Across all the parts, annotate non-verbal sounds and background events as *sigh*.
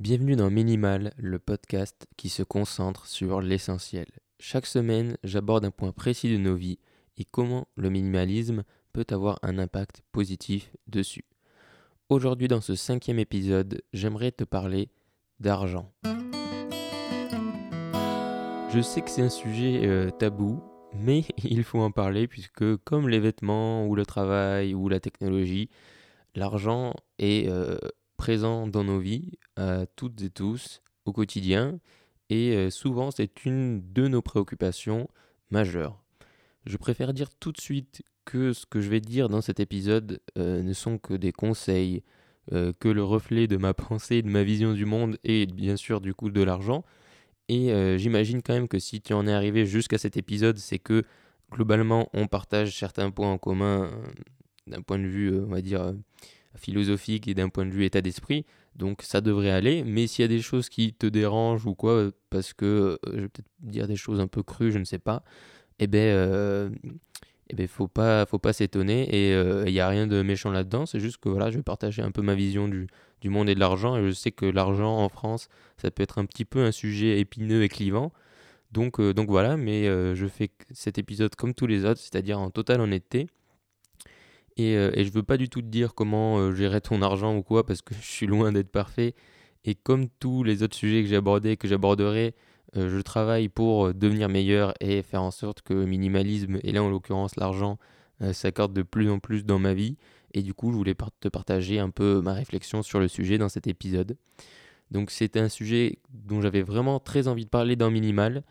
Bienvenue dans Minimal, le podcast qui se concentre sur l'essentiel. Chaque semaine, j'aborde un point précis de nos vies et comment le minimalisme peut avoir un impact positif dessus. Aujourd'hui, dans ce cinquième épisode, j'aimerais te parler d'argent. Je sais que c'est un sujet euh, tabou, *laughs* mais il faut en parler puisque comme les vêtements ou le travail ou la technologie, l'argent est euh, présent dans nos vies, à toutes et tous, au quotidien, et euh, souvent c'est une de nos préoccupations majeures. Je préfère dire tout de suite que ce que je vais dire dans cet épisode euh, ne sont que des conseils, euh, que le reflet de ma *laughs* pensée, de ma vision du monde et bien sûr du coup de l'argent. Et j'imagine quand même que si tu en es arrivé jusqu'à cet épisode, c'est que globalement on partage certains points en commun d'un point de vue, on va dire, philosophique et d'un point de vue état d'esprit. Donc ça devrait aller. Mais s'il y a des choses qui te dérangent ou quoi, parce que euh, je vais peut-être dire des choses un peu crues, je ne sais pas, eh ben, euh, eh ben faut pas, faut pas s'étonner. Et il euh, n'y a rien de méchant là-dedans. C'est juste que voilà, je vais partager un peu ma vision du, du monde et de l'argent. Et je sais que l'argent en France, ça peut être un petit peu un sujet épineux et clivant. Donc, donc voilà, mais je fais cet épisode comme tous les autres, c'est-à-dire en totale honnêteté. Et, euh, et je veux pas du tout te dire comment euh, gérer ton argent ou quoi, parce que je suis loin d'être parfait. Et comme tous les autres sujets que j'ai abordés, que j'aborderai, euh, je travaille pour devenir meilleur et faire en sorte que minimalisme, et là en l'occurrence l'argent, s'accorde de plus en plus dans ma vie. Et du coup, je voulais te partager un peu ma réflexion sur le sujet dans cet épisode. Donc c'était un sujet dont j'avais vraiment très envie de parler dans Minimal.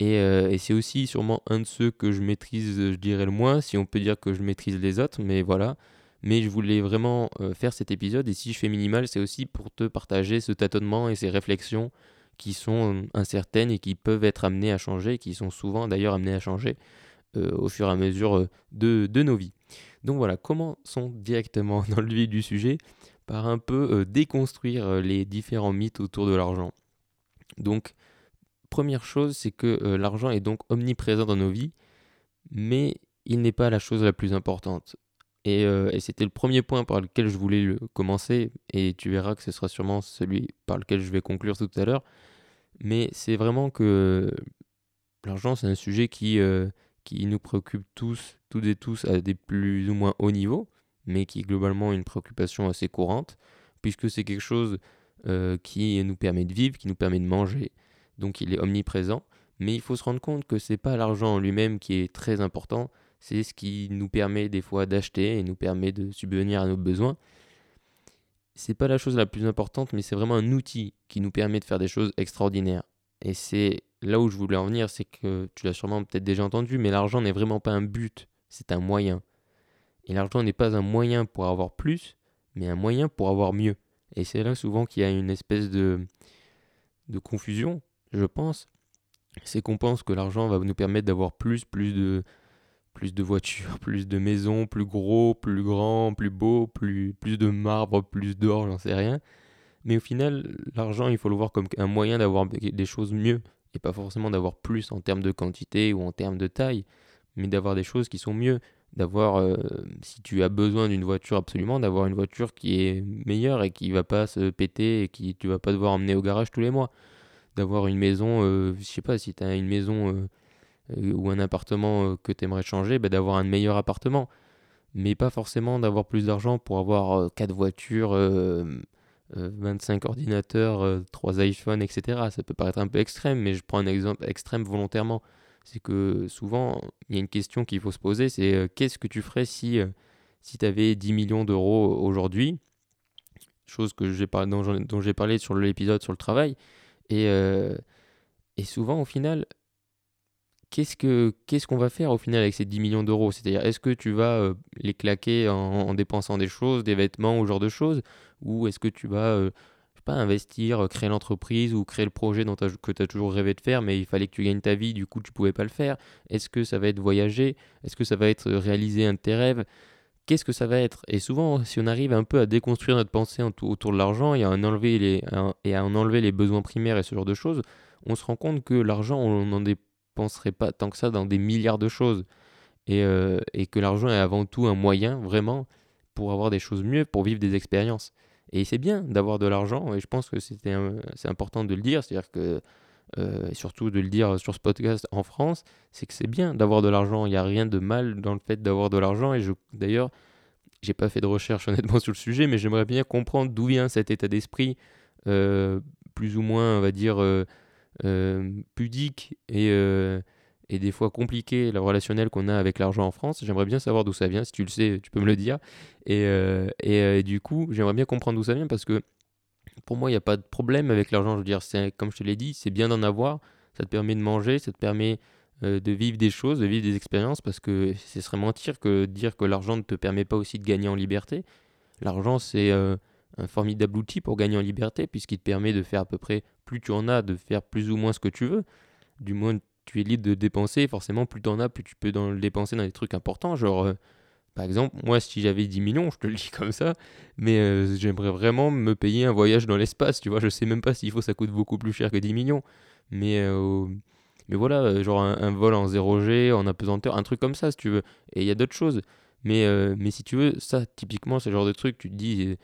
Euh, et, c'est aussi sûrement un de ceux que je maîtrise, je dirais le moins, si on peut dire que je maîtrise les autres, mais voilà. Mais je voulais vraiment euh, faire cet épisode, et si je fais minimal, c'est aussi pour te partager ce tâtonnement et ces réflexions qui sont euh, incertaines et qui peuvent être amenées à changer, qui sont souvent d'ailleurs amenées à changer au fur et à mesure de, de, nos vies. Donc voilà, commençons directement *laughs* dans le vif du sujet par un peu déconstruire les différents mythes autour de l'argent. Donc, première chose, c'est que euh, l'argent est donc omniprésent dans nos vies, mais il n'est pas la chose la plus importante. Euh, et, c'était le premier point par lequel je voulais commencer, et tu verras que ce sera sûrement celui par lequel je vais conclure tout à l'heure. Mais c'est vraiment que l'argent, c'est un sujet qui, euh, qui nous préoccupe tous, toutes et tous, à des plus ou moins hauts niveaux, mais qui est globalement une préoccupation assez courante, puisque c'est quelque chose qui nous permet de vivre, qui nous permet de manger, donc il est omniprésent. Mais il faut se rendre compte que c'est pas l'argent en lui-même qui est très important, c'est ce qui nous permet des fois d'acheter et nous permet de subvenir à nos besoins. C'est pas la chose la plus importante, mais c'est vraiment un outil qui nous permet de faire des choses extraordinaires. Et c'est là où je voulais en venir, c'est que tu l'as sûrement peut-être déjà entendu, mais l'argent n'est vraiment pas un but, c'est un moyen. Et l'argent n'est pas un moyen pour avoir plus, mais un moyen pour avoir mieux. Et c'est là souvent qu'il y a une espèce de, de confusion, je pense, c'est qu'on pense que l'argent va nous permettre d'avoir plus, plus de, plus de voitures, *laughs* plus de maisons, plus gros, plus grand, plus beau, plus, plus de marbre, plus d'or, j'en sais rien. Mais au final, l'argent, il faut le voir comme un moyen d'avoir des choses mieux, et pas forcément d'avoir plus en termes de quantité ou en termes de taille, mais d'avoir des choses qui sont mieux, d'avoir, euh, si tu as besoin d'une voiture absolument, d'avoir une voiture qui est meilleure et qui va pas se péter et qui tu vas pas devoir emmener au garage tous les mois d'avoir une maison, euh, je sais pas, si tu as une maison euh, euh, ou un appartement que tu aimerais changer, bah, d'avoir un meilleur appartement. Mais pas forcément d'avoir plus d'argent pour avoir 4 voitures, 25 ordinateurs, 3 iPhones, etc. Ça peut paraître un peu extrême, mais je prends un exemple extrême volontairement. C'est que souvent, il y a une question qu'il faut se poser, c'est qu'est-ce que tu ferais si, si tu avais 10 millions d'euros aujourd'hui? Chose que dont j'ai parlé sur l'épisode sur le travail. Et, euh, et souvent, au final, qu'est-ce que qu'est-ce qu'on va faire au final avec ces 10 millions d'euros? C'est-à-dire, est-ce que tu vas euh, les claquer en, dépensant des choses, des vêtements ou ce genre de choses? Ou est-ce que tu vas, euh, investir, créer l'entreprise ou créer le projet que tu as toujours rêvé de faire, mais il fallait que tu gagnes ta vie, du coup, tu pouvais pas le faire? Est-ce que ça va être voyager Est-ce que ça va être réaliser un de tes rêves? Qu'est-ce que ça va être? Et souvent, si on arrive un peu à déconstruire notre pensée autour de l'argent et à, en enlever les, et à en enlever les besoins primaires et ce genre de choses, on se rend compte que l'argent, on n'en dépenserait pas tant que ça dans des milliards de choses. Et, euh, et que l'argent est avant tout un moyen, vraiment, pour avoir des choses mieux, pour vivre des expériences. Et c'est bien d'avoir de l'argent, et je pense que c'est important de le dire, c'est-à-dire que, euh, et surtout de le dire sur ce podcast en France, c'est que c'est bien d'avoir de l'argent, il n'y a rien de mal dans le fait d'avoir de l'argent, et je, d'ailleurs, j'ai pas fait de recherche *laughs* honnêtement sur le sujet, mais j'aimerais bien comprendre d'où vient cet état d'esprit, euh, plus ou moins, on va dire, euh, pudique et et des fois compliqué, le relationnel qu'on a avec l'argent en France. J'aimerais bien savoir d'où ça vient. Si tu le sais, tu peux me le dire. Et, et, du coup, j'aimerais bien comprendre d'où ça vient parce que pour moi, il n'y a pas de problème avec l'argent. Je veux dire, comme je te l'ai dit, c'est bien d'en avoir. Ça te permet de manger, ça te permet euh, de vivre des choses, de vivre des expériences parce que ce serait mentir que dire que l'argent ne te permet pas aussi de gagner en liberté. L'argent, c'est un formidable outil pour gagner en liberté puisqu'il te permet de faire à peu près, plus tu en as, de faire plus ou moins ce que tu veux. Du moins, tu es libre de dépenser. Forcément, plus tu en as, plus tu peux le dépenser dans des trucs importants. Genre, euh, par exemple, moi, si j'avais 10 millions, je te le dis comme ça, mais euh, j'aimerais vraiment me payer un voyage dans l'espace. Tu vois, je sais même pas s'il faut, ça coûte beaucoup plus cher que 10 millions. Mais, euh, voilà, genre un, vol en 0G, en apesanteur, un truc comme ça, si tu veux. Et il y a d'autres choses. Mais, si tu veux, ça, typiquement, c'est le genre de truc, tu te dis,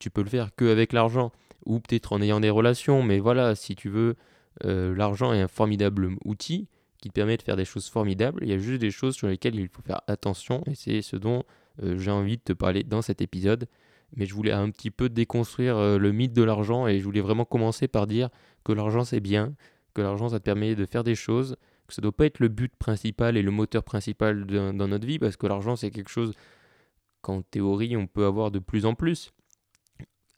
tu peux le faire que avec l'argent, ou peut-être en ayant des relations, mais voilà, si tu veux euh, l'argent est un formidable outil qui permet de faire des choses formidables. Il y a juste des choses sur lesquelles il faut faire attention et c'est ce dont euh, j'ai envie de te parler dans cet épisode. Mais je voulais un petit peu déconstruire euh, le mythe de l'argent et je voulais vraiment commencer par dire que l'argent c'est bien, que l'argent ça te permet de faire des choses, que ça ne doit pas être le but principal et le moteur principal dans notre vie parce que l'argent c'est quelque chose qu'en théorie on peut avoir de plus en plus.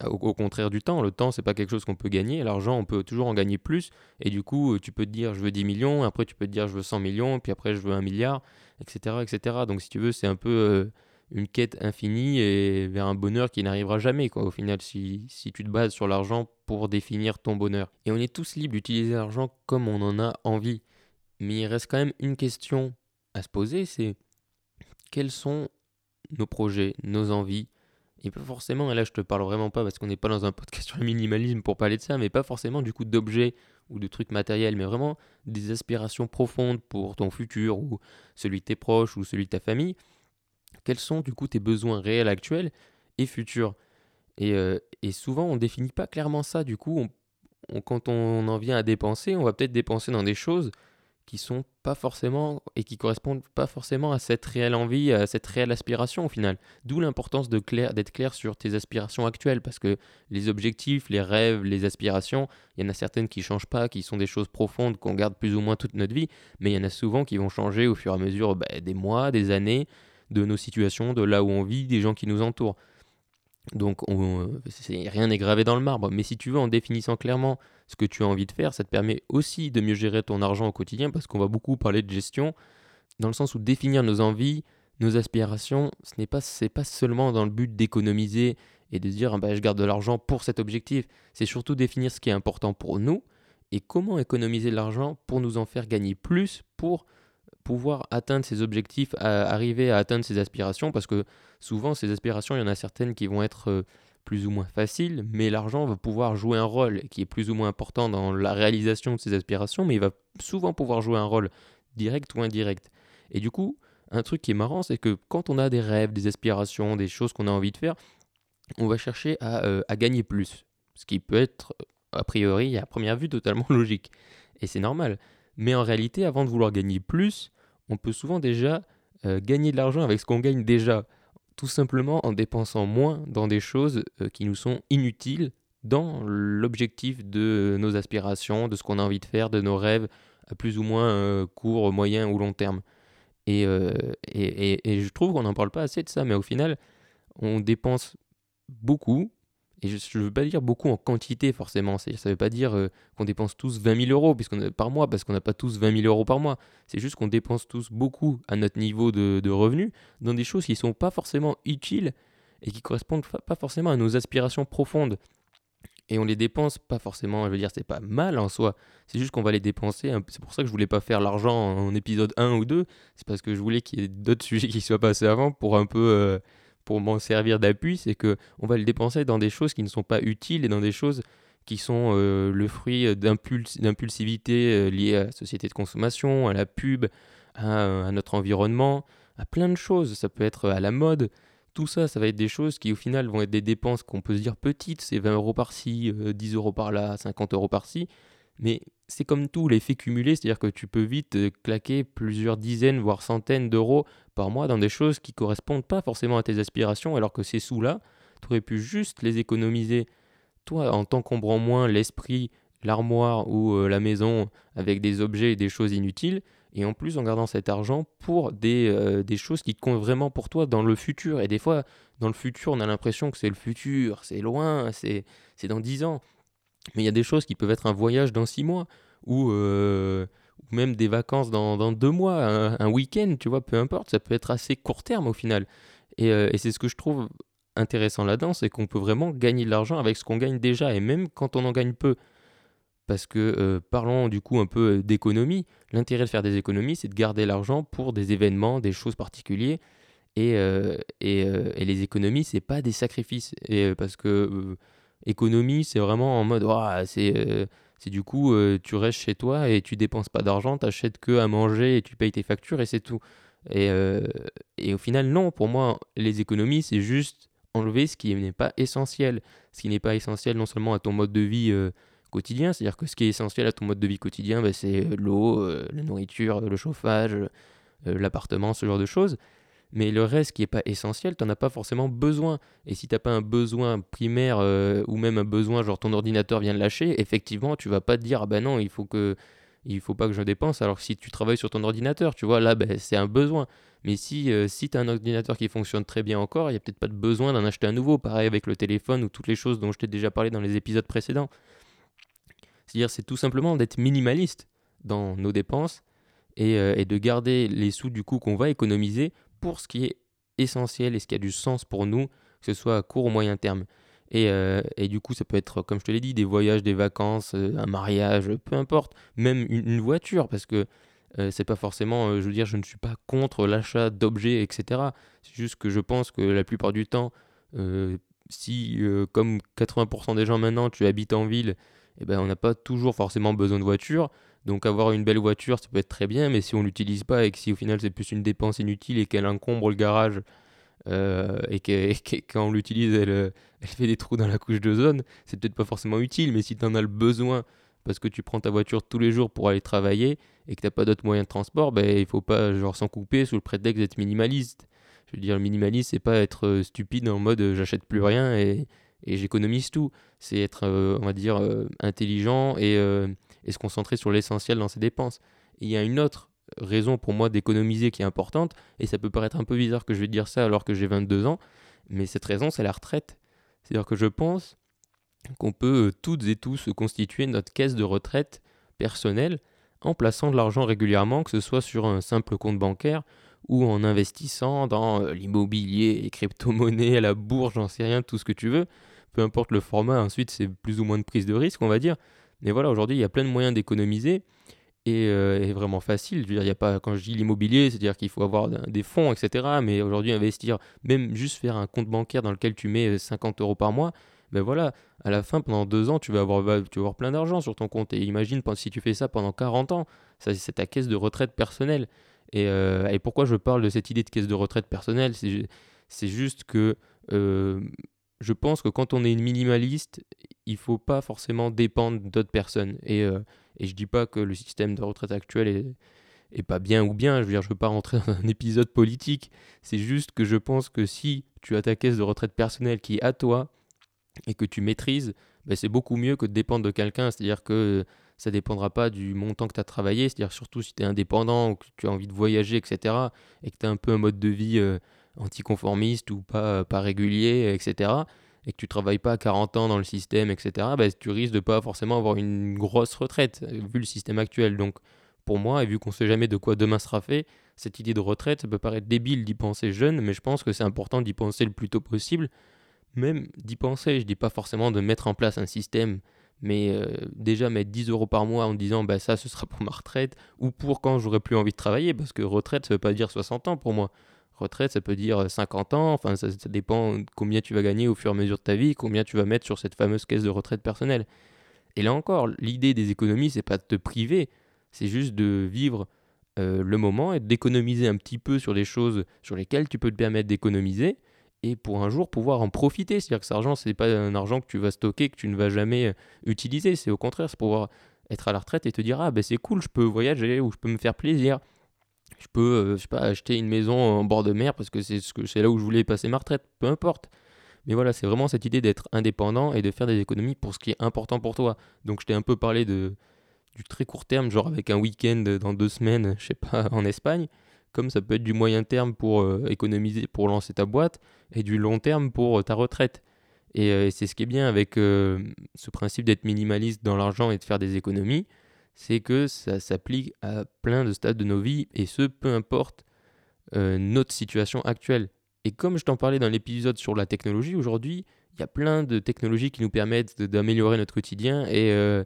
Au, contraire du temps, le temps c'est pas quelque chose qu'on peut gagner, l'argent on peut toujours en gagner plus, et du coup tu peux te dire je veux 10 millions, après tu peux te dire je veux 100 millions, puis après je veux 1 milliard, etc. etc. Donc si tu veux c'est un peu euh, une quête infinie et vers un bonheur qui n'arrivera jamais quoi, au final si, si tu te bases sur l'argent pour définir ton bonheur. Et on est tous libres d'utiliser l'argent comme on en a envie, mais il reste quand même une question à se poser, c'est quels sont nos projets, nos envies, et pas forcément, et là je te parle vraiment pas parce qu'on n'est pas dans un podcast *laughs* sur le minimalisme pour parler de ça, mais pas forcément du coup d'objets ou de trucs matériels, mais vraiment des aspirations profondes pour ton futur ou celui de tes proches ou celui de ta famille. Quels sont du coup tes besoins réels actuels et futurs? Et, euh, et, souvent on définit pas clairement ça, du coup quand on en vient à dépenser, on va peut-être dépenser dans des choses qui sont pas forcément et qui correspondent pas forcément à cette réelle envie, à cette réelle aspiration au final. D'où l'importance de clair, d'être clair sur tes aspirations actuelles parce que les objectifs, les rêves, les aspirations, il y en a certaines qui changent pas, qui sont des choses profondes qu'on garde plus ou moins toute notre vie, mais il y en a souvent qui vont changer au fur et à mesure bah, des mois, des années, de nos situations, de là où on vit, des gens qui nous entourent. Donc on, rien n'est gravé dans le marbre. Mais si tu veux, en définissant clairement ce que tu as envie de faire, ça te permet aussi de mieux gérer ton argent au quotidien, parce qu'on va beaucoup parler de gestion, dans le sens où définir nos envies, nos aspirations, ce n'est pas, c'est pas seulement dans le but d'économiser et de dire ah ben, je garde de l'argent pour cet objectif, c'est surtout définir ce qui est important pour nous et comment économiser de l'argent pour nous en faire gagner plus pour pouvoir atteindre ses objectifs, arriver à atteindre ses aspirations, parce que souvent ces aspirations, il y en a certaines qui vont être euh, plus ou moins faciles, mais l'argent va pouvoir jouer un rôle qui est plus ou moins important dans la réalisation de ces aspirations, mais il va souvent pouvoir jouer un rôle direct ou indirect. Et du coup, un truc qui est marrant, c'est que quand on a des rêves, des aspirations, des choses qu'on a envie de faire, on va chercher à, euh, gagner plus. Ce qui peut être, a priori, à première vue, totalement *laughs* logique. Et c'est normal. Mais en réalité, avant de vouloir gagner plus, on peut souvent déjà euh, gagner de l'argent avec ce qu'on gagne déjà, tout simplement en dépensant moins dans des choses euh, qui nous sont inutiles dans l'objectif de nos aspirations, de ce qu'on a envie de faire, de nos rêves à plus ou moins euh, court, moyen ou long terme. Et je trouve qu'on n'en parle pas assez de ça, mais au final, on dépense beaucoup et je ne veux pas dire beaucoup en quantité forcément. Ça ne veut pas dire euh, qu'on dépense tous 20 000 euros par mois, parce qu'on n'a pas tous 20 000 euros par mois. C'est juste qu'on dépense tous beaucoup à notre niveau de, de revenus dans des choses qui ne sont pas forcément utiles et qui correspondent pas forcément à nos aspirations profondes. Et on les dépense pas forcément, je veux dire, c'est pas mal en soi. C'est juste qu'on va les dépenser. C'est pour ça que je voulais pas faire l'argent en épisode 1 ou 2. C'est parce que je voulais qu'il y ait d'autres *laughs* sujets qui soient passés avant pour un peu. Euh, pour m'en servir d'appui, c'est que on va le dépenser dans des choses qui ne sont pas utiles et dans des choses qui sont euh, le fruit d'impulsivité euh, liée à la société de consommation, à la pub, à, notre environnement, à plein de choses. Ça peut être à la mode. tout ça, ça va être des choses qui au final vont être des dépenses qu'on peut se dire petites, c'est 20 euros par-ci, 10 euros par-là, 50 euros par-ci, mais c'est comme tout, l'effet cumulé, c'est-à-dire que tu peux vite claquer plusieurs dizaines, voire centaines d'euros par mois dans des choses qui correspondent pas forcément à tes aspirations, alors que ces sous-là, tu aurais pu juste les économiser, toi, en t'encombrant moins l'esprit, l'armoire ou la maison avec des objets et des choses inutiles, et en plus en gardant cet argent pour des, des choses qui comptent vraiment pour toi dans le futur. Et des fois, dans le futur, on a l'impression que c'est le futur, c'est loin, c'est dans 10 ans. Mais il y a des choses qui peuvent être un voyage dans six mois ou, euh, même des vacances dans, dans deux mois, un, week-end, tu vois, peu importe, ça peut être assez court terme au final. Et, euh, et c'est ce que je trouve intéressant là-dedans, c'est qu'on peut vraiment gagner de l'argent avec ce qu'on gagne déjà, et même quand on en gagne peu. Parce que euh, parlons du coup un peu d'économie, l'intérêt de faire des économies, c'est de garder l'argent pour des événements, des choses particulières. Et, et, et les économies, c'est pas des sacrifices. Et, parce que Économie, c'est vraiment en mode, c'est euh, c'est du coup, euh, tu restes chez toi et tu dépenses pas d'argent, tu achètes que à manger et tu payes tes factures et c'est tout. Et, euh, et, au final, non, pour moi, les économies, c'est juste enlever ce qui n'est pas essentiel. Ce qui n'est pas essentiel non seulement à ton mode de vie quotidien, c'est-à-dire que ce qui est essentiel à ton mode de vie quotidien, bah, c'est l'eau, la nourriture, le chauffage, l'appartement, ce genre de choses mais le reste qui n'est pas essentiel, tu n'en as pas forcément besoin. Et si tu n'as pas un besoin primaire euh, ou même un besoin, genre ton ordinateur vient de lâcher, effectivement, tu vas pas te dire, ah ben non, il faut que il faut pas que je dépense. Alors que si tu travailles sur ton ordinateur, tu vois, là, ben, c'est un besoin. Mais si, euh, si tu as un ordinateur qui fonctionne très bien encore, il n'y a peut-être pas de besoin d'en acheter un nouveau. Pareil avec le téléphone ou toutes les choses dont je t'ai déjà parlé dans les épisodes précédents. C'est-à-dire, c'est tout simplement d'être minimaliste dans nos dépenses et, euh, et, de garder les sous du coup qu'on va économiser pour ce qui est essentiel et ce qui a du sens pour nous, que ce soit à court ou moyen terme. Et, euh, et, du coup, ça peut être, comme je te l'ai dit, des voyages, des vacances, euh, un mariage, peu importe, même une, voiture, parce que euh, c'est pas forcément, je veux dire, je ne suis pas contre l'achat d'objets, etc. C'est juste que je pense que la plupart du temps, si, comme 80% des gens maintenant, tu habites en ville, eh ben, on n'a pas toujours forcément besoin de voiture. Donc avoir une belle voiture, ça peut être très bien, mais si on l'utilise pas et que si au final c'est plus une dépense inutile et qu'elle encombre le garage euh, et, que, quand on l'utilise, elle, elle, fait des trous dans la couche d'ozone, c'est peut-être pas forcément utile, mais si tu en as le besoin parce que tu prends ta voiture tous les jours pour aller travailler et que tu n'as pas d'autres moyens de transport, ben, il faut pas s'en couper sous le prétexte d'être minimaliste. Je veux dire, minimaliste, c'est pas être euh, stupide en mode euh, j'achète plus rien et j'économise tout. C'est être, on va dire, intelligent et et se concentrer sur l'essentiel dans ses dépenses. il y a une autre raison pour moi d'économiser qui est importante, et ça peut paraître un peu bizarre que je vais dire ça alors que j'ai 22 ans, mais cette raison c'est la retraite. C'est-à-dire que je pense qu'on peut euh, toutes et tous constituer notre caisse de retraite personnelle en plaçant de l'argent régulièrement, que ce soit sur un simple compte bancaire ou en investissant dans euh, l'immobilier, les crypto-monnaies, la bourse, j'en sais rien, tout ce que tu veux. Peu importe le format, ensuite c'est plus ou moins de prise de risque, on va dire. Mais voilà, aujourd'hui, il y a plein de moyens d'économiser et, euh, vraiment facile. Je veux dire, il y a pas, quand je dis l'immobilier, c'est-à-dire qu'il faut avoir des fonds, etc. Mais aujourd'hui, investir, même juste faire un compte bancaire dans lequel tu mets 50 euh, euros par mois, ben voilà, à la fin, pendant deux ans, tu vas avoir, tu vas avoir plein d'argent sur ton compte. Et imagine si tu fais ça pendant 40 ans, ça, c'est ta caisse de retraite personnelle. Euh, et, pourquoi je parle de cette idée de caisse de retraite personnelle? C'est juste que je pense que quand on est une minimaliste, il faut pas forcément dépendre d'autres personnes. Et, euh, et je dis pas que le système de retraite actuel est, pas bien ou bien. Je veux dire, je veux pas rentrer dans un épisode politique. C'est juste que je pense que si tu as ta caisse de retraite personnelle qui est à toi et que tu maîtrises, ben c'est beaucoup mieux que de dépendre de quelqu'un. C'est-à-dire que ça dépendra pas du montant que tu as travaillé. C'est-à-dire surtout si tu es indépendant ou que tu as envie de voyager, etc. Et que tu as un peu un mode de vie euh, anticonformiste ou pas, pas régulier, etc et que tu travailles pas 40 ans dans le système, etc., bah, tu risques de pas forcément avoir une grosse retraite, vu le système actuel. Donc, pour moi, et vu qu'on sait jamais de quoi demain sera fait, cette idée de retraite, ça peut paraître débile d'y penser jeune, mais je pense que c'est important d'y penser le plus tôt possible. Même d'y penser, je dis pas forcément de mettre en place un système, mais euh, déjà mettre 10 euros par mois en disant bah ça ce sera pour ma retraite ou pour quand j'aurai plus envie de travailler parce que retraite ça veut pas dire 60 ans pour moi retraite, ça peut dire 50 ans, enfin ça, dépend combien tu vas gagner au fur et à mesure de ta vie, combien tu vas mettre sur cette fameuse caisse de retraite personnelle. Et là encore, l'idée des économies, c'est pas de te priver, c'est juste de vivre euh, le moment et d'économiser un petit peu sur les choses sur lesquelles tu peux te permettre d'économiser et pour un jour pouvoir en profiter. C'est-à-dire que cet argent, ce n'est pas un argent que tu vas stocker, que tu ne vas jamais utiliser. C'est au contraire, c'est pouvoir être à la retraite et te dire Ah, ben c'est cool, je peux voyager ou je peux me faire plaisir. Je peux, je sais pas, acheter une maison en bord de mer parce que c'est ce que c'est là où je voulais passer ma retraite. Peu importe. Mais voilà, c'est vraiment cette idée d'être indépendant et de faire des économies pour ce qui est important pour toi. Donc je t'ai un peu parlé de, du très court terme, genre avec un week-end dans deux semaines, je sais pas, en Espagne, comme ça peut être du moyen terme pour euh, économiser, pour lancer ta boîte, et du long terme pour euh, ta retraite. Et, euh, c'est ce qui est bien avec ce principe d'être minimaliste dans l'argent et de faire des économies, c'est que ça s'applique à plein de stades de nos vies, et ce, peu importe notre situation actuelle. Et comme je t'en parlais dans l'épisode sur la technologie, aujourd'hui, il y a plein de technologies qui nous permettent d'améliorer notre quotidien et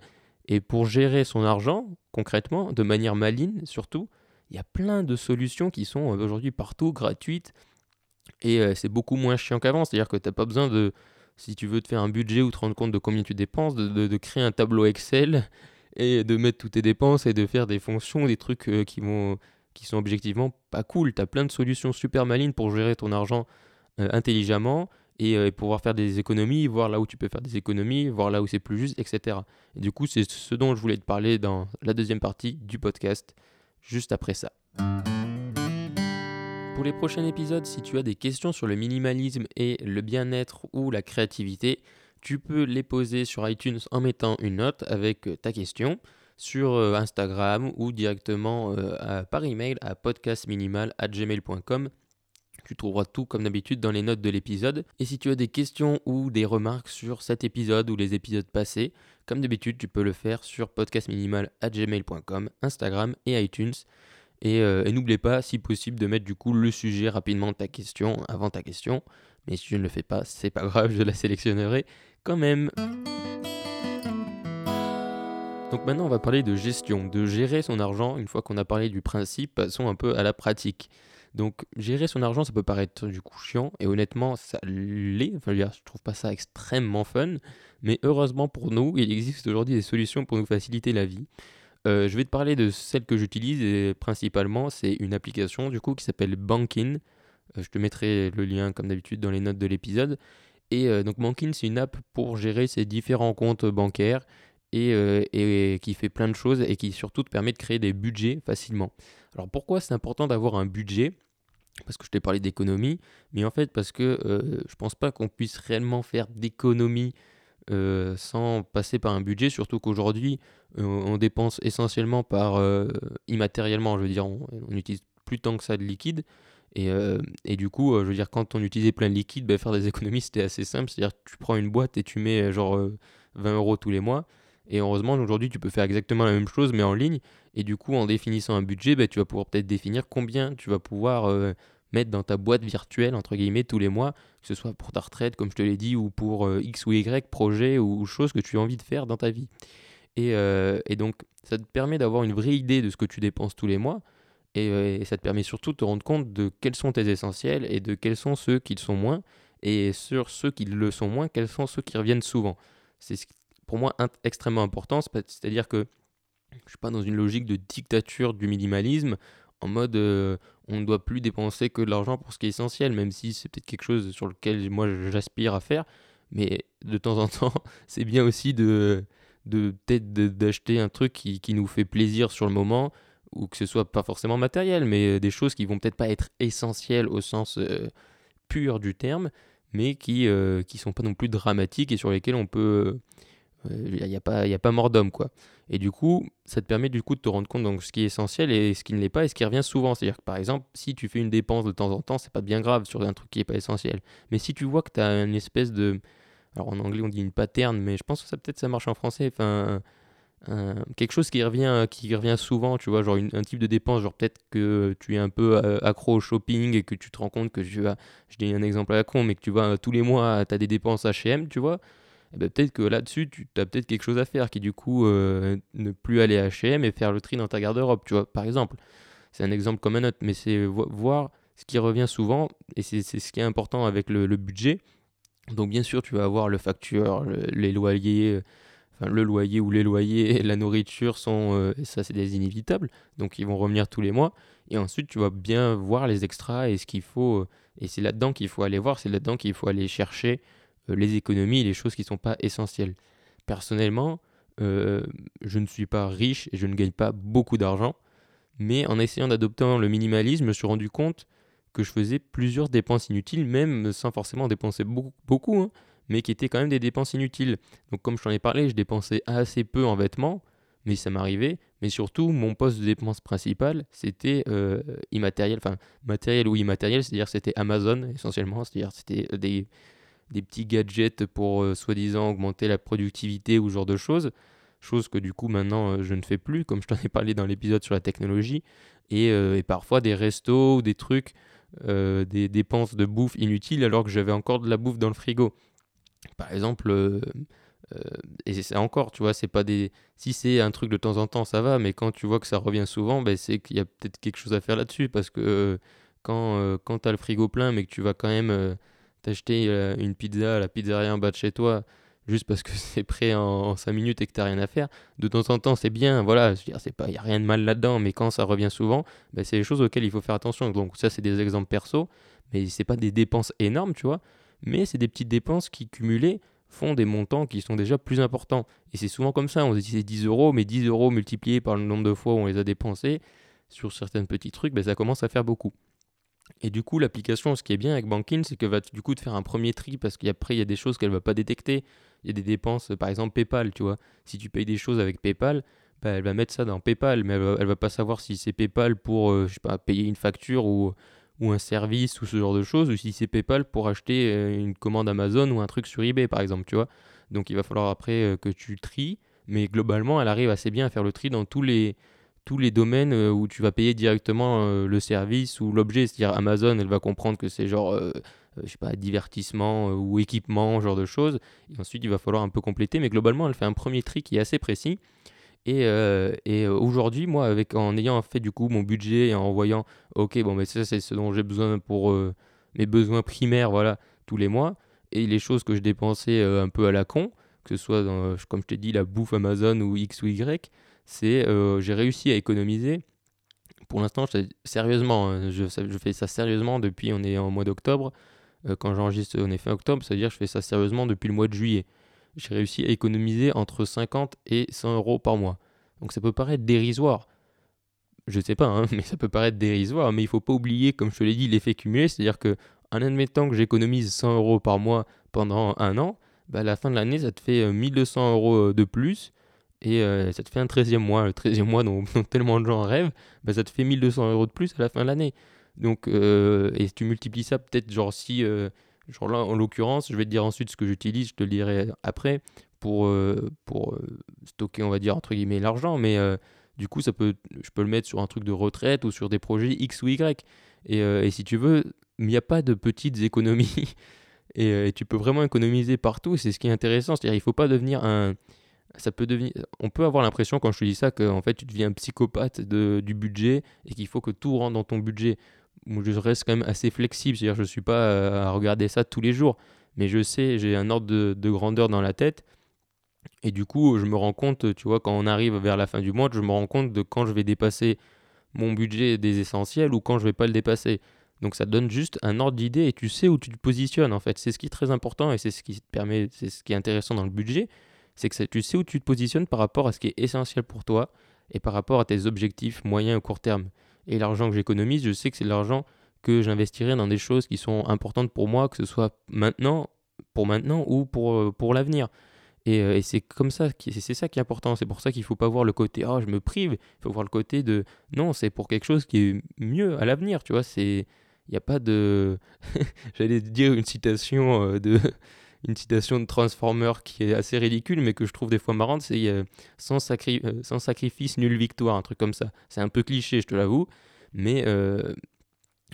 et pour gérer son argent, concrètement, de manière maligne surtout, il y a plein de solutions qui sont euh, aujourd'hui partout gratuites. Et euh, c'est beaucoup moins chiant qu'avant. C'est-à-dire que tu n'as pas besoin de, si tu veux te faire un budget ou te rendre compte de combien tu dépenses, de, créer un tableau Excel et de mettre toutes tes dépenses et de faire des fonctions, des trucs euh, qui, vont, qui sont objectivement pas cool. Tu as plein de solutions super malines pour gérer ton argent intelligemment euh, et, pouvoir faire des économies, voir là où tu peux faire des économies, voir là où c'est plus juste, etc. Et du coup, c'est ce dont je voulais te parler dans la deuxième partie du podcast, juste après ça. Pour les prochains épisodes, si tu as des questions sur le minimalisme et le bien-être ou la créativité, tu peux les poser sur iTunes en mettant une note avec ta question sur euh, Instagram ou directement euh, par email à podcastminimal@gmail.com tu trouveras tout comme d'habitude dans les notes de l'épisode. Et si tu as des questions ou des remarques sur cet épisode ou les épisodes passés, comme d'habitude, tu peux le faire sur podcastminimal.gmail.com, Instagram et iTunes. Euh, et, n'oublie pas, si possible, de mettre du coup le sujet rapidement de ta question avant ta question. Mais si je ne le fais pas, c'est pas grave, je la sélectionnerai quand même. Donc maintenant, on va parler de gestion, de gérer son argent. Une fois qu'on a parlé du principe, passons un peu à la pratique. Donc gérer son argent, ça peut paraître du coup chiant, et honnêtement, ça l'est. Enfin, je trouve pas ça extrêmement fun, mais heureusement pour nous, il existe aujourd'hui des solutions pour nous faciliter la vie. Euh, je vais te parler de celle que j'utilise, et principalement, c'est une application du coup qui s'appelle Bankin. Euh, je te mettrai le lien comme d'habitude dans les notes de l'épisode. Et euh, donc Bankin, c'est une app pour gérer ses différents comptes bancaires et, et, qui fait plein de choses et qui surtout te permet de créer des budgets facilement. Alors pourquoi c'est important d'avoir un budget? Parce que je t'ai parlé d'économie, mais en fait parce que euh, je pense pas qu'on puisse réellement faire d'économie euh, sans passer par un budget, surtout qu'aujourd'hui euh, on dépense essentiellement par immatériellement, je veux dire, on, utilise plus tant que ça de liquide. Et, et du coup, je veux dire, quand on utilisait plein de liquide, ben, faire des *laughs* économies c'était assez simple. C'est-à-dire tu prends une boîte et tu mets genre 20 euros tous les mois. Et heureusement, aujourd'hui, tu peux faire exactement la même chose, mais en ligne. Et du coup, en définissant un budget, bah, tu vas pouvoir peut-être définir combien tu vas pouvoir euh, mettre dans ta boîte virtuelle, entre guillemets, tous les mois, que ce soit pour ta retraite, comme je te l'ai dit, ou pour euh, X ou Y projet ou, choses que tu as envie de faire dans ta vie. Et, euh, et donc, ça te permet d'avoir une vraie idée de ce que tu dépenses tous les mois. Et, ça te permet surtout de te rendre compte de quels sont tes essentiels et de quels sont ceux qui le sont moins. Et sur ceux qui le sont moins, quels sont ceux qui reviennent souvent. C'est ce pour moi extrêmement important. C'est-à-dire que je ne suis pas dans une logique de dictature du minimalisme en mode euh, on ne doit plus dépenser que de l'argent pour ce qui est essentiel, même si c'est peut-être quelque chose sur lequel moi j'aspire à faire. Mais de temps en *laughs* temps, c'est bien aussi de, de peut-être d'acheter un truc qui, nous fait plaisir sur le moment, ou que ce soit pas forcément matériel, mais des choses qui vont peut-être pas être essentielles au sens euh, pur du terme, mais qui euh, sont pas non plus dramatiques et sur lesquelles on peut il n'y a, pas, y a pas mort d'homme, quoi. Et du coup, ça te permet du coup de te rendre compte de ce qui est essentiel et ce qui ne l'est pas et ce qui revient souvent. C'est-à-dire que par exemple, si tu fais une dépense de temps en temps, c'est pas bien grave sur un truc qui n'est pas essentiel. Mais si tu vois que tu as une espèce de. Alors en anglais, on dit une pattern, mais je pense que ça peut-être ça marche en français. Enfin. Quelque chose qui revient, qui revient souvent, tu vois, genre un type de dépense, genre peut-être que tu es un peu euh, accro au shopping et que tu te rends compte que tu vas, je dis un exemple à la con, mais que tu vois tous les mois, tu as des dépenses H&M, tu vois, eh ben, peut-être que là-dessus, tu as peut-être quelque chose à faire, qui du coup, euh, ne plus aller à H&M et faire le tri dans ta garde-robe, tu vois, par exemple. C'est un exemple comme un autre, mais c'est voir ce qui revient souvent, et c'est ce qui est important avec le, budget. Donc bien sûr, tu vas avoir le facture, les loyers, le loyer ou les loyers, la nourriture sont, ça c'est des inévitables, donc ils vont revenir tous les mois. Et ensuite, tu vas bien voir les extras et ce qu'il faut. Et c'est là-dedans qu'il faut aller voir, c'est là-dedans qu'il faut aller chercher les économies, les choses qui ne sont pas essentielles. Personnellement, je ne suis pas riche et je ne gagne pas beaucoup d'argent. Mais en essayant d'adopter le minimalisme, je me suis rendu compte que je faisais plusieurs dépenses inutiles, même sans forcément dépenser beaucoup, beaucoup hein, mais qui étaient quand même des dépenses inutiles. Donc comme je t'en ai parlé, je dépensais assez peu en vêtements, mais ça m'arrivait. Mais surtout, mon poste de dépense principal, c'était euh, immatériel, enfin matériel ou immatériel, c'est-à-dire c'était Amazon essentiellement, c'est-à-dire c'était des, des, petits gadgets pour euh, soi-disant augmenter la productivité ou ce genre de choses. Chose que du coup maintenant euh, je ne fais plus, comme je t'en ai parlé dans l'épisode sur la technologie. Et, et, parfois des restos ou des trucs, des dépenses de bouffe inutiles alors que j'avais encore de la bouffe dans le frigo. Par exemple, euh, euh, et c'est encore, tu vois, c'est pas des. Si c'est un truc de temps en temps, ça va, mais quand tu vois que ça revient souvent, ben, c'est qu'il y a peut-être quelque chose à faire là-dessus. Parce que euh, quand, quand tu le frigo plein, mais que tu vas quand même t'acheter une pizza à la pizzeria en bas de chez toi, juste parce que *laughs* c'est prêt en, 5 minutes et que tu rien à faire, de temps en temps, c'est bien, voilà, il n'y a rien de mal là-dedans, mais quand ça revient souvent, ben, c'est des choses auxquelles il faut faire attention. Donc, ça, c'est des exemples perso, mais c'est pas des dépenses énormes, tu vois mais c'est des petites dépenses qui cumulées font des montants qui sont déjà plus importants. Et c'est souvent comme ça, on se dit c'est 10 euros, mais 10 euros multipliés par le nombre de fois où on les a dépensés sur certains petits trucs, ben ça commence à faire beaucoup. Et du coup, l'application, ce qui est bien avec Banking, c'est que va du coup faire un premier tri parce qu'après, il y a des choses qu'elle va pas détecter. Il y a des dépenses, par exemple PayPal, tu vois. Si tu payes des choses avec PayPal, ben, elle va mettre ça dans PayPal, mais elle va, va pas savoir si c'est PayPal pour, euh, je sais pas, payer une facture ou ou un service ou ce genre de choses, ou si c'est PayPal pour acheter euh, une commande Amazon ou un truc sur eBay par exemple, tu vois. Donc il va falloir après euh, que tu tries, mais globalement elle arrive assez bien à faire le tri dans tous les, tous les domaines euh, où tu vas payer directement le service ou l'objet, c'est-à-dire Amazon, elle va comprendre que c'est genre, je sais pas, divertissement ou équipement, genre de choses, et ensuite il va falloir un peu compléter, mais globalement elle fait un premier tri qui est assez précis. Et, euh, et aujourd'hui, moi, en ayant fait du coup mon budget et en voyant, ok, bon, mais ça, c'est ce dont j'ai besoin pour euh, mes besoins primaires, voilà, tous les mois, et les choses que je dépensais euh, un peu à la con, que ce soit, comme je t'ai dit, la bouffe Amazon ou X ou Y, c'est j'ai réussi à économiser. Pour l'instant, sérieusement, hein, je, je, fais ça sérieusement depuis, on est en mois d'octobre. quand j'enregistre, on est fin octobre, c'est-à-dire je fais ça sérieusement depuis le mois de juillet j'ai réussi à économiser entre 50 et 100 euros par mois. Donc ça peut paraître dérisoire. Je sais pas, hein, *laughs* mais ça peut paraître dérisoire, mais il faut pas oublier, comme je te l'ai dit, l'effet cumulé, c'est-à-dire que en admettant que j'économise 100 euros par mois pendant un an, bah, à la fin de l'année, ça te fait 1200 euh, euros euh, de plus et euh, ça te fait un 13e mois. Le 13e mois *laughs* dont, tellement de gens rêvent, bah, ça te fait 1200 euros de plus à la fin de l'année. Donc, et tu multiplies ça peut-être genre si En l'occurrence, je vais te dire ensuite ce que j'utilise, je te le dirai après, pour, euh, pour euh, stocker, on va dire, entre guillemets, l'argent. Mais euh, du coup, ça peut, je peux le mettre sur un truc de retraite ou sur des projets X ou Y. Et, et si tu veux, il n'y a pas de petites économies. *laughs* et, tu peux vraiment économiser partout. C'est ce qui est intéressant. C'est-à-dire, il faut pas devenir un... Ça peut devenir, on peut avoir l'impression quand je te dis ça que en fait tu deviens un psychopathe du budget et qu'il faut que tout rentre dans ton budget je reste quand même assez flexible, c'est-à-dire je ne suis pas euh, à regarder ça tous les jours, mais je sais, j'ai un ordre de, grandeur dans la tête, et du coup, je me rends compte, tu vois, quand on arrive vers la fin du mois, je me rends compte de quand je vais dépasser mon budget des essentiels ou quand je vais pas le dépasser. Donc ça donne juste un ordre d'idée et tu sais où tu te positionnes en fait. C'est ce qui est très important et c'est ce qui te permet, c'est ce qui est intéressant dans le budget, c'est que tu sais où tu te positionnes par rapport à ce qui est essentiel pour toi et par rapport à tes objectifs moyen et court terme. Et l'argent que j'économise, je sais que c'est de l'argent que j'investirai dans des choses qui sont importantes pour moi, que ce soit maintenant, pour maintenant ou pour, euh, pour l'avenir. Et, euh, et c'est comme ça, c'est ça qui est important. C'est pour ça qu'il ne faut pas voir le côté oh je me prive. Il faut voir le côté de non, c'est pour quelque chose qui est mieux à l'avenir. Tu vois, il n'y a pas de. *laughs* J'allais dire une citation euh, de une citation de Transformer qui est assez ridicule, mais que je trouve des fois marrante, c'est euh, sans, euh, sans, sacrifice, nulle victoire, un truc comme ça. C'est un peu cliché, je te l'avoue, mais, euh,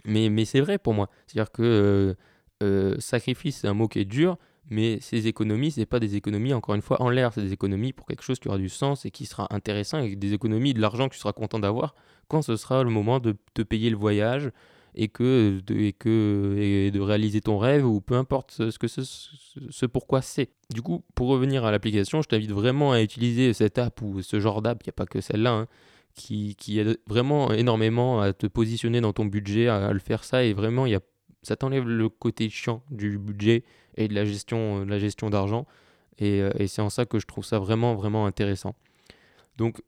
mais, mais c'est vrai pour moi. C'est-à-dire que sacrifice, c'est un mot qui est dur, mais ces économies, ce pas des économies, encore une fois, en l'air, c'est des économies pour quelque chose qui aura du sens et qui sera intéressant, et des économies de l'argent que tu seras content d'avoir quand ce sera le moment de te payer le voyage et que de, de réaliser ton rêve ou peu importe ce que ce, pourquoi c'est. Du coup, pour revenir à l'application, je t'invite vraiment à utiliser cette app ou ce genre d'app, il n'y a pas que celle-là, hein, qui, qui, aide vraiment énormément à te positionner dans ton budget, à, le faire ça et vraiment y a, ça t'enlève le côté chiant du budget et de la gestion, la gestion d'argent et, euh, et c'est en ça que je trouve ça vraiment vraiment intéressant. Donc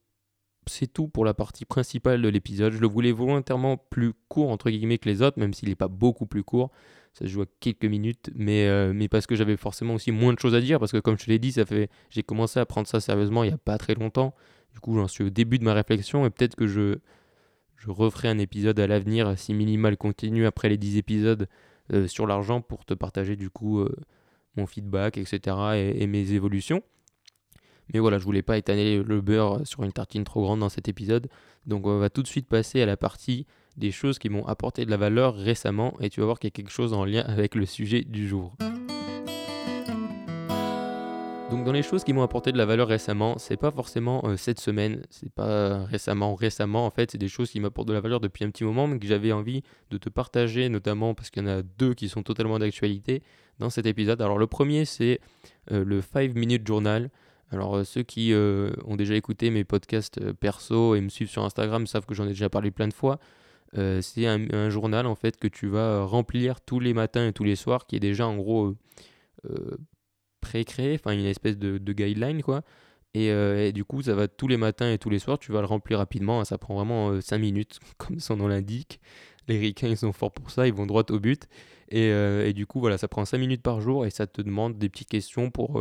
c'est tout pour la partie principale de l'épisode. Je le voulais volontairement plus court entre guillemets que les autres, même s'il n'est pas beaucoup plus court. Ça se joue à quelques minutes, mais, euh, mais parce que j'avais forcément aussi moins de choses à dire, parce que comme je te l'ai dit, ça fait, j'ai commencé à prendre ça sérieusement il n'y a pas très longtemps. Du coup, j'en suis au début de ma réflexion et peut-être que je, je referai un épisode à l'avenir si minimal continue après les 10 épisodes euh, sur l'argent pour te partager du coup euh, mon feedback, etc. et mes évolutions. Mais voilà, je voulais pas étaler le beurre sur une tartine trop grande dans cet épisode. Donc on va tout de suite passer à la partie des choses qui m'ont apporté de la valeur récemment et tu vas voir qu'il y a quelque chose en lien avec le sujet du jour. Donc dans les choses qui m'ont apporté de la valeur récemment, c'est pas forcément euh, cette semaine, c'est pas récemment récemment en fait, c'est des choses qui m'apportent de la valeur depuis un petit moment mais que j'avais envie de te partager notamment parce qu'il y en a deux qui sont totalement d'actualité dans cet épisode. Alors le premier c'est euh, le 5 minute journal. Alors euh, ceux qui euh, ont déjà écouté mes podcasts euh, perso et me suivent sur Instagram savent que j'en ai déjà parlé plein de fois. c'est un, journal en fait que tu vas remplir tous les matins et tous les soirs qui est déjà en gros pré-créé, enfin une espèce de, guideline quoi. Et, du coup ça va tous les matins et tous les soirs, tu vas le remplir rapidement, ça prend vraiment 5 minutes *laughs* comme son nom l'indique. Les ricains ils sont forts pour ça, ils vont droit au but. Et, et, du coup voilà, ça prend 5 minutes par jour et ça te demande des petites questions pour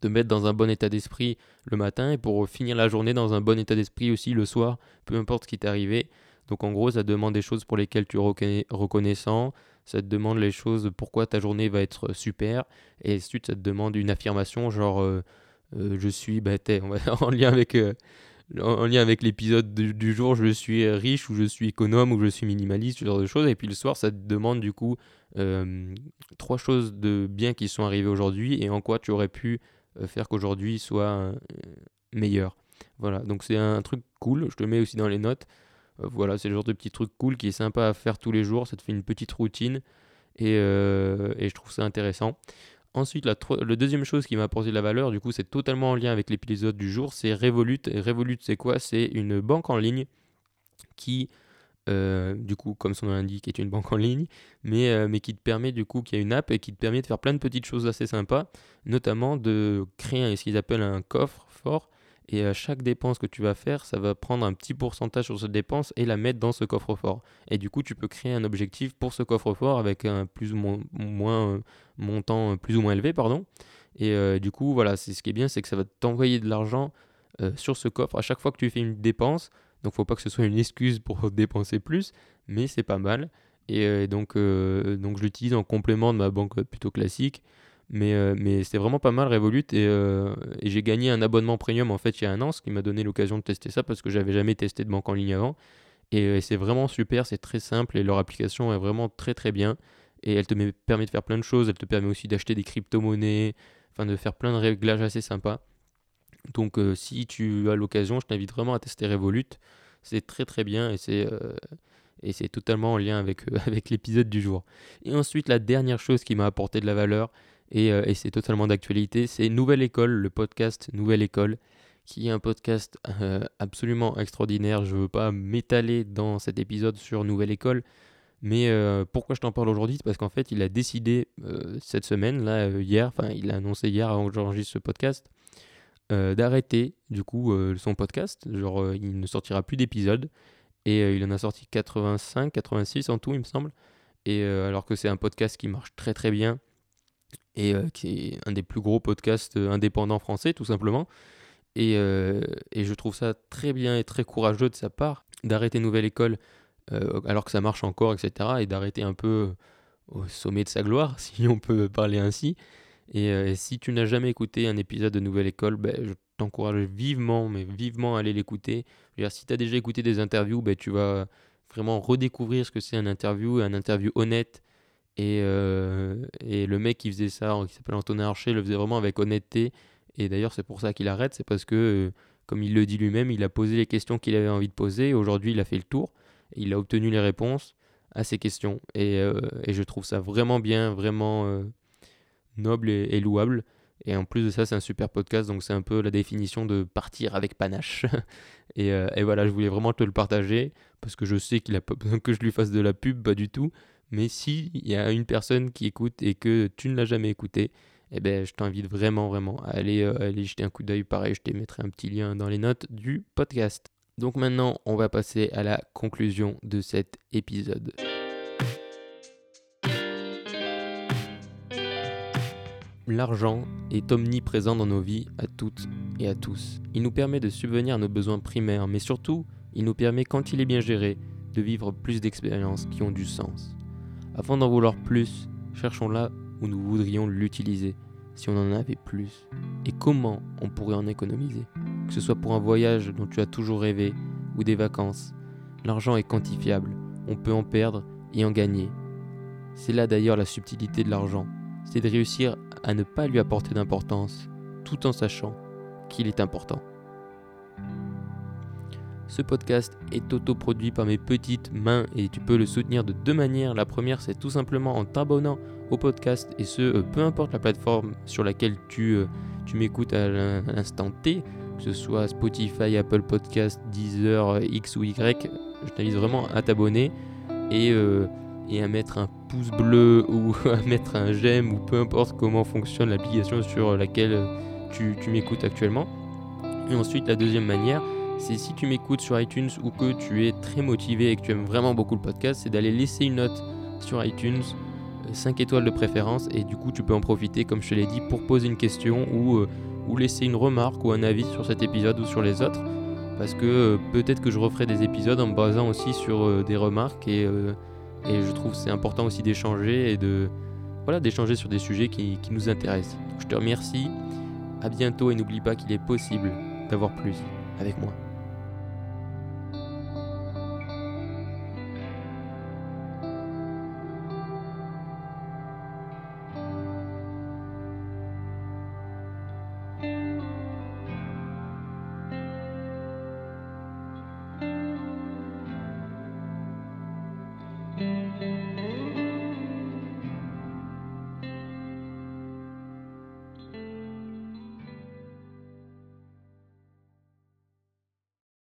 te mettre dans un bon état d'esprit le matin et pour finir la journée dans un bon état d'esprit aussi le soir, peu importe ce qui t'est arrivé. Donc en gros, ça demande des choses pour lesquelles tu es reconnaissant, ça te demande les choses pourquoi ta journée va être super, et ensuite ça te demande une affirmation genre euh, euh, je suis, bah, *laughs* en lien avec, euh, avec l'épisode du, jour, je suis riche ou je suis économe ou je suis minimaliste, ce genre de choses, et puis le soir ça te demande du coup trois choses de bien qui sont arrivées aujourd'hui et en quoi tu aurais pu euh, faire qu'aujourd'hui soit euh, meilleur. Voilà, donc c'est un truc cool, je te mets aussi dans les notes. Euh, voilà, c'est le genre de petit truc cool qui est sympa à faire tous les jours, ça te fait une petite routine et, et je trouve ça intéressant. Ensuite, la, deuxième chose qui m'a apporté de la valeur, du coup, c'est totalement en lien avec l'épisode du jour, c'est Revolut. Revolut, c'est quoi? C'est une banque en ligne qui euh, du coup, comme son nom l'indique, est une banque en ligne, mais, euh, mais qui te permet, du coup, qui a une app et qui te permet de faire plein de petites choses assez sympas, notamment de créer ce qu'ils appellent un coffre fort. Et à chaque dépense que tu vas faire, ça va prendre un petit pourcentage sur cette dépense et la mettre dans ce coffre-fort. Et du coup, tu peux créer un objectif pour ce coffre-fort avec un plus ou moins, euh, montant plus ou moins élevé, pardon. Et du coup, voilà, c'est ce qui est bien, c'est que ça va t'envoyer de l'argent sur ce coffre à chaque fois que tu fais une dépense. Donc faut pas que ce soit une excuse pour *laughs* dépenser plus, mais c'est pas mal. Et euh, donc, euh, donc je l'utilise en complément de ma banque plutôt classique. Mais, euh, mais c'est vraiment pas mal Revolut et, et j'ai gagné un abonnement premium en fait il y a un an, ce qui m'a donné l'occasion de tester ça parce que j'avais jamais testé de banque en ligne avant. Et c'est vraiment super, c'est très simple et leur application est vraiment très très bien. Et elle te permet de faire plein de choses, elle te permet aussi d'acheter des crypto-monnaies, enfin de faire plein de réglages assez sympas. Donc euh, si tu as l'occasion, je t'invite vraiment à tester Revolut. C'est très très bien et c'est euh, totalement en lien avec, euh, *laughs* avec l'épisode du jour. Et ensuite, la dernière chose qui m'a apporté de la valeur, et, c'est totalement d'actualité, c'est Nouvelle École, le podcast Nouvelle École, qui est un podcast absolument extraordinaire. Je ne veux pas m'étaler dans cet épisode sur Nouvelle École, mais pourquoi je t'en parle aujourd'hui? C'est parce qu'en fait, il a décidé cette semaine, là, hier, enfin, il a annoncé hier avant que j'enregistre ce podcast, d'arrêter du coup euh, son podcast. Genre, euh, il ne sortira plus d'épisodes. Et il en a sorti 85, 86 en tout, il me semble. Et alors que c'est un podcast qui marche très très bien et qui est un des plus gros podcasts indépendants français, tout simplement. Et, et, je trouve ça très bien et très courageux de sa part d'arrêter Nouvelle École alors que ça marche encore, etc. Et d'arrêter un peu au sommet de sa gloire, *laughs* si on peut parler ainsi. Euh, et, si tu n'as jamais écouté un épisode de Nouvelle École, ben, je t'encourage vivement, mais vivement à aller l'écouter. Si tu as déjà écouté des interviews, ben, tu vas vraiment redécouvrir ce que c'est un interview, un interview honnête. Et, euh, et le mec qui faisait ça, qui s'appelle Antonin Archer, le faisait vraiment avec honnêteté. Et d'ailleurs, c'est pour ça qu'il arrête, c'est parce que, euh, comme il le dit lui-même, il a posé les questions qu'il avait envie de poser. Aujourd'hui, il a fait le tour. il a obtenu les réponses à ces questions. Et, et je trouve ça vraiment bien, vraiment noble et, louable. Et en plus de ça, c'est un super podcast, donc c'est un peu la définition de partir avec panache. *laughs* et, et, voilà, je voulais vraiment te le partager, parce que je sais qu'il a pas besoin que je lui fasse de la pub, pas du tout. Mais si il y a une personne qui écoute et que tu ne l'as jamais écouté, eh ben, je t'invite vraiment, vraiment à aller, euh, aller jeter un coup d'œil. Pareil, je te mettrai un petit lien dans les notes du podcast. Donc maintenant, on va passer à la conclusion de cet épisode. L'argent est omniprésent dans nos vies à toutes et à tous. Il nous permet de subvenir à nos besoins primaires, mais surtout, il nous permet, quand il est bien géré, de vivre plus d'expériences qui ont du sens. Avant d'en vouloir plus, cherchons là où nous voudrions l'utiliser si on en avait plus Et comment on pourrait en économiser Que ce soit pour un voyage dont tu as toujours rêvé ou des vacances. L'argent est quantifiable, on peut en perdre et en gagner. C'est là d'ailleurs la subtilité de l'argent, c'est de réussir à ne pas lui apporter d'importance tout en sachant qu'il est important. Ce podcast est autoproduit par mes petites mains et tu peux le soutenir de deux manières. La première, c'est tout simplement en t'abonnant au podcast et ce, euh, peu importe la plateforme sur laquelle tu, euh, tu m'écoutes à l'instant T, que ce soit Spotify, Apple Podcast, Deezer, euh, X ou Y. Je t'invite vraiment à t'abonner et, et à mettre un pouce bleu *laughs* ou à mettre un j'aime ou peu importe comment fonctionne l'application sur laquelle tu, tu m'écoutes actuellement. Et ensuite, la deuxième manière, c'est si tu m'écoutes sur iTunes ou que tu es très motivé et que tu aimes vraiment beaucoup le podcast, c'est d'aller laisser une note sur iTunes, 5 euh, étoiles de préférence, et du coup tu peux en profiter, comme je te l'ai dit, pour poser une question ou, euh, ou laisser une remarque ou un avis sur cet épisode ou sur les autres. Parce que euh, peut-être que je referai des épisodes en me basant aussi sur des remarques et, et je trouve c'est important aussi d'échanger et de voilà d'échanger sur des sujets qui, nous intéressent. je te remercie, à bientôt et n'oublie pas qu'il est possible d'avoir plus avec moi.